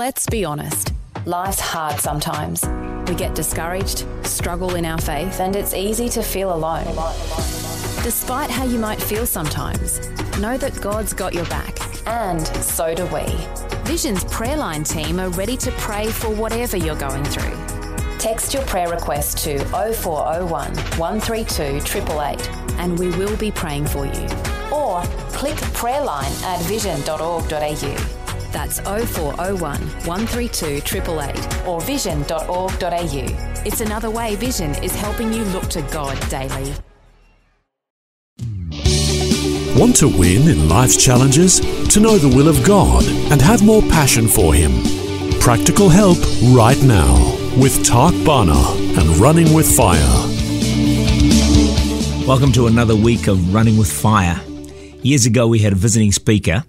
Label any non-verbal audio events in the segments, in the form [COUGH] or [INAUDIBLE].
Let's be honest. Life's hard sometimes. We get discouraged, struggle in our faith, and it's easy to feel alone. Despite how you might feel sometimes, know that God's got your back. And so do we. Vision's prayer line team are ready to pray for whatever you're going through. Text your prayer request to 0401 132 888 and we will be praying for you. Or click prayer line at vision.org.au. That's 0401 132 888 or vision.org.au. It's another way Vision is helping you look to God daily. Want to win in life's challenges? To know the will of God and have more passion for Him? Practical help right now with Tak Bhana and Running with Fire. Welcome to another week of Running with Fire. Years ago, we had a visiting speaker,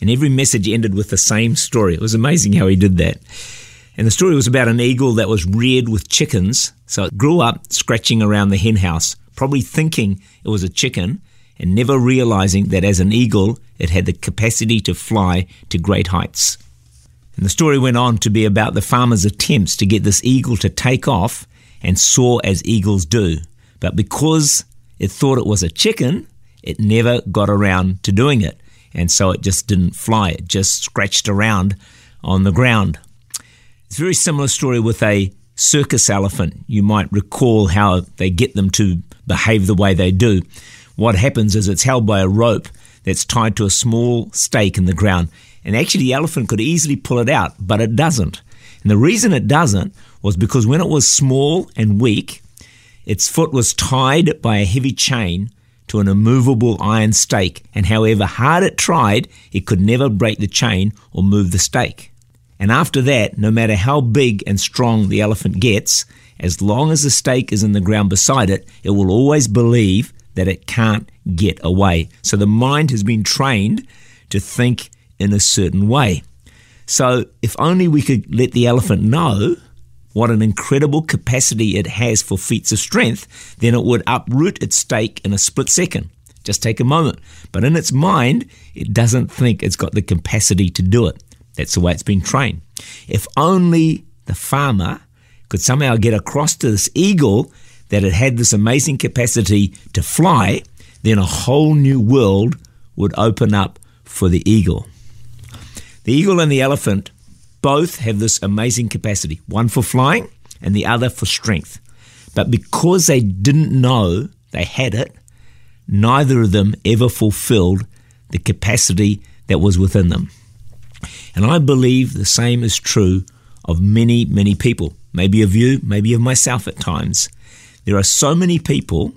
and every message ended with the same story. It was amazing how he did that. And the story was about an eagle that was reared with chickens. So it grew up scratching around the hen house, probably thinking it was a chicken, and never realizing that as an eagle, it had the capacity to fly to great heights. And the story went on to be about the farmer's attempts to get this eagle to take off and soar as eagles do. But because it thought it was a chicken, it never got around to doing it. And so it just didn't fly, it just scratched around on the ground. It's a very similar story with a circus elephant. You might recall how they get them to behave the way they do. What happens is it's held by a rope that's tied to a small stake in the ground. And actually, the elephant could easily pull it out, but it doesn't. And the reason it doesn't was because when it was small and weak, its foot was tied by a heavy chain to an immovable iron stake, and however hard it tried, it could never break the chain or move the stake. And after that, no matter how big and strong the elephant gets, as long as the stake is in the ground beside it, it will always believe that it can't get away. So the mind has been trained to think in a certain way. So if only we could let the elephant know what an incredible capacity it has for feats of strength, then it would uproot its stake in a split second. Just take a moment. But in its mind, it doesn't think it's got the capacity to do it. That's the way it's been trained. If only the farmer could somehow get across to this eagle that it had this amazing capacity to fly, then a whole new world would open up for the eagle. The eagle and the elephant both have this amazing capacity, one for flying and the other for strength. But because they didn't know they had it, neither of them ever fulfilled the capacity that was within them. And I believe the same is true of many, many people, maybe of you, maybe of myself at times. There are so many people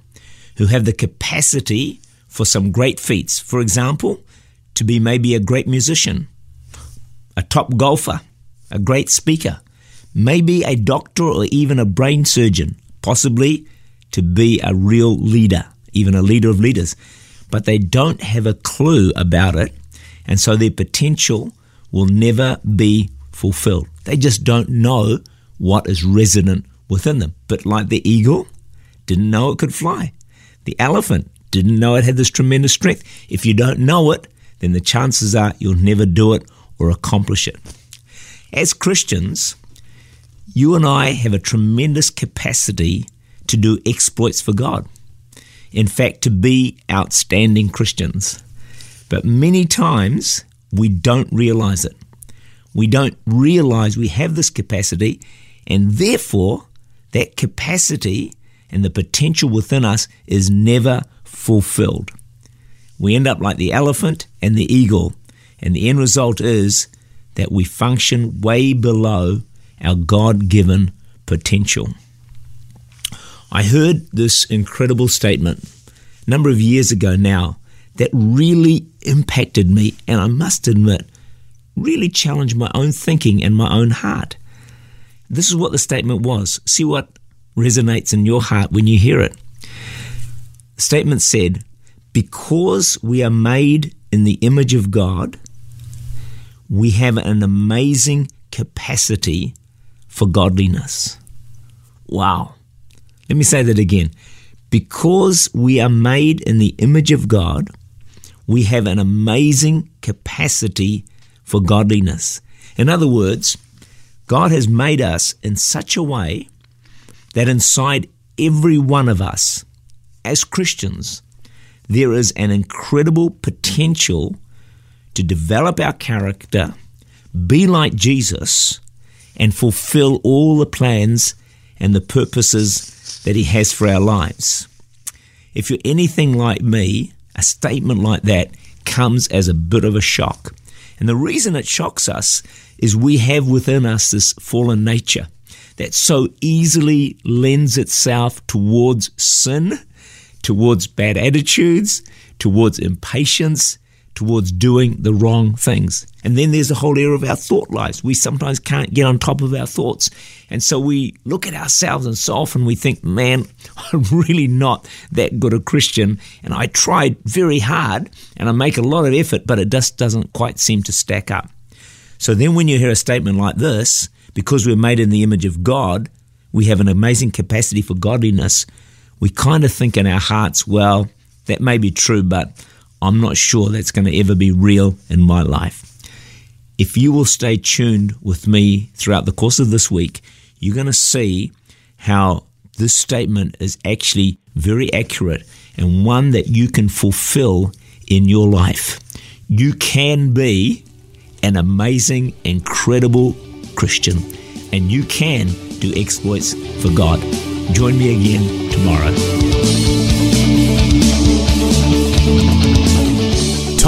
who have the capacity for some great feats. For example, to be maybe a great musician, a top golfer, a great speaker, maybe a doctor or even a brain surgeon, possibly to be a real leader, even a leader of leaders. But they don't have a clue about it, and so their potential will never be fulfilled. They just don't know what is resident within them. But like the eagle, didn't know it could fly. The elephant didn't know it had this tremendous strength. If you don't know it, then the chances are you'll never do it or accomplish it. As Christians, you and I have a tremendous capacity to do exploits for God. In fact, to be outstanding Christians. But many times we don't realize it. We don't realize we have this capacity, and therefore, that capacity and the potential within us is never fulfilled. We end up like the elephant and the eagle, and the end result is that we function way below our God given potential. I heard this incredible statement a number of years ago now that really impacted me, and I must admit, really challenged my own thinking and my own heart. This is what the statement was. See what resonates in your heart when you hear it. The statement said, Because we are made in the image of God, we have an amazing capacity for godliness. Wow. Let me say that again. Because we are made in the image of God, we have an amazing capacity for godliness. In other words, God has made us in such a way that inside every one of us, as Christians, there is an incredible potential to develop our character, be like Jesus, and fulfill all the plans and the purposes that He has for our lives. If you're anything like me, a statement like that comes as a bit of a shock. And the reason it shocks us is we have within us this fallen nature that so easily lends itself towards sin, towards bad attitudes, towards impatience, towards doing the wrong things. And then there's the whole area of our thought lives. We sometimes can't get on top of our thoughts. And so we look at ourselves and so often we think, man, [LAUGHS] I'm really not that good a Christian. And I tried very hard and I make a lot of effort, but it just doesn't quite seem to stack up. So then when you hear a statement like this, because we're made in the image of God, we have an amazing capacity for godliness. We kind of think in our hearts, well, that may be true, but I'm not sure that's going to ever be real in my life. If you will stay tuned with me throughout the course of this week, you're going to see how this statement is actually very accurate and one that you can fulfill in your life. You can be an amazing, incredible Christian, and you can do exploits for God. Join me again tomorrow.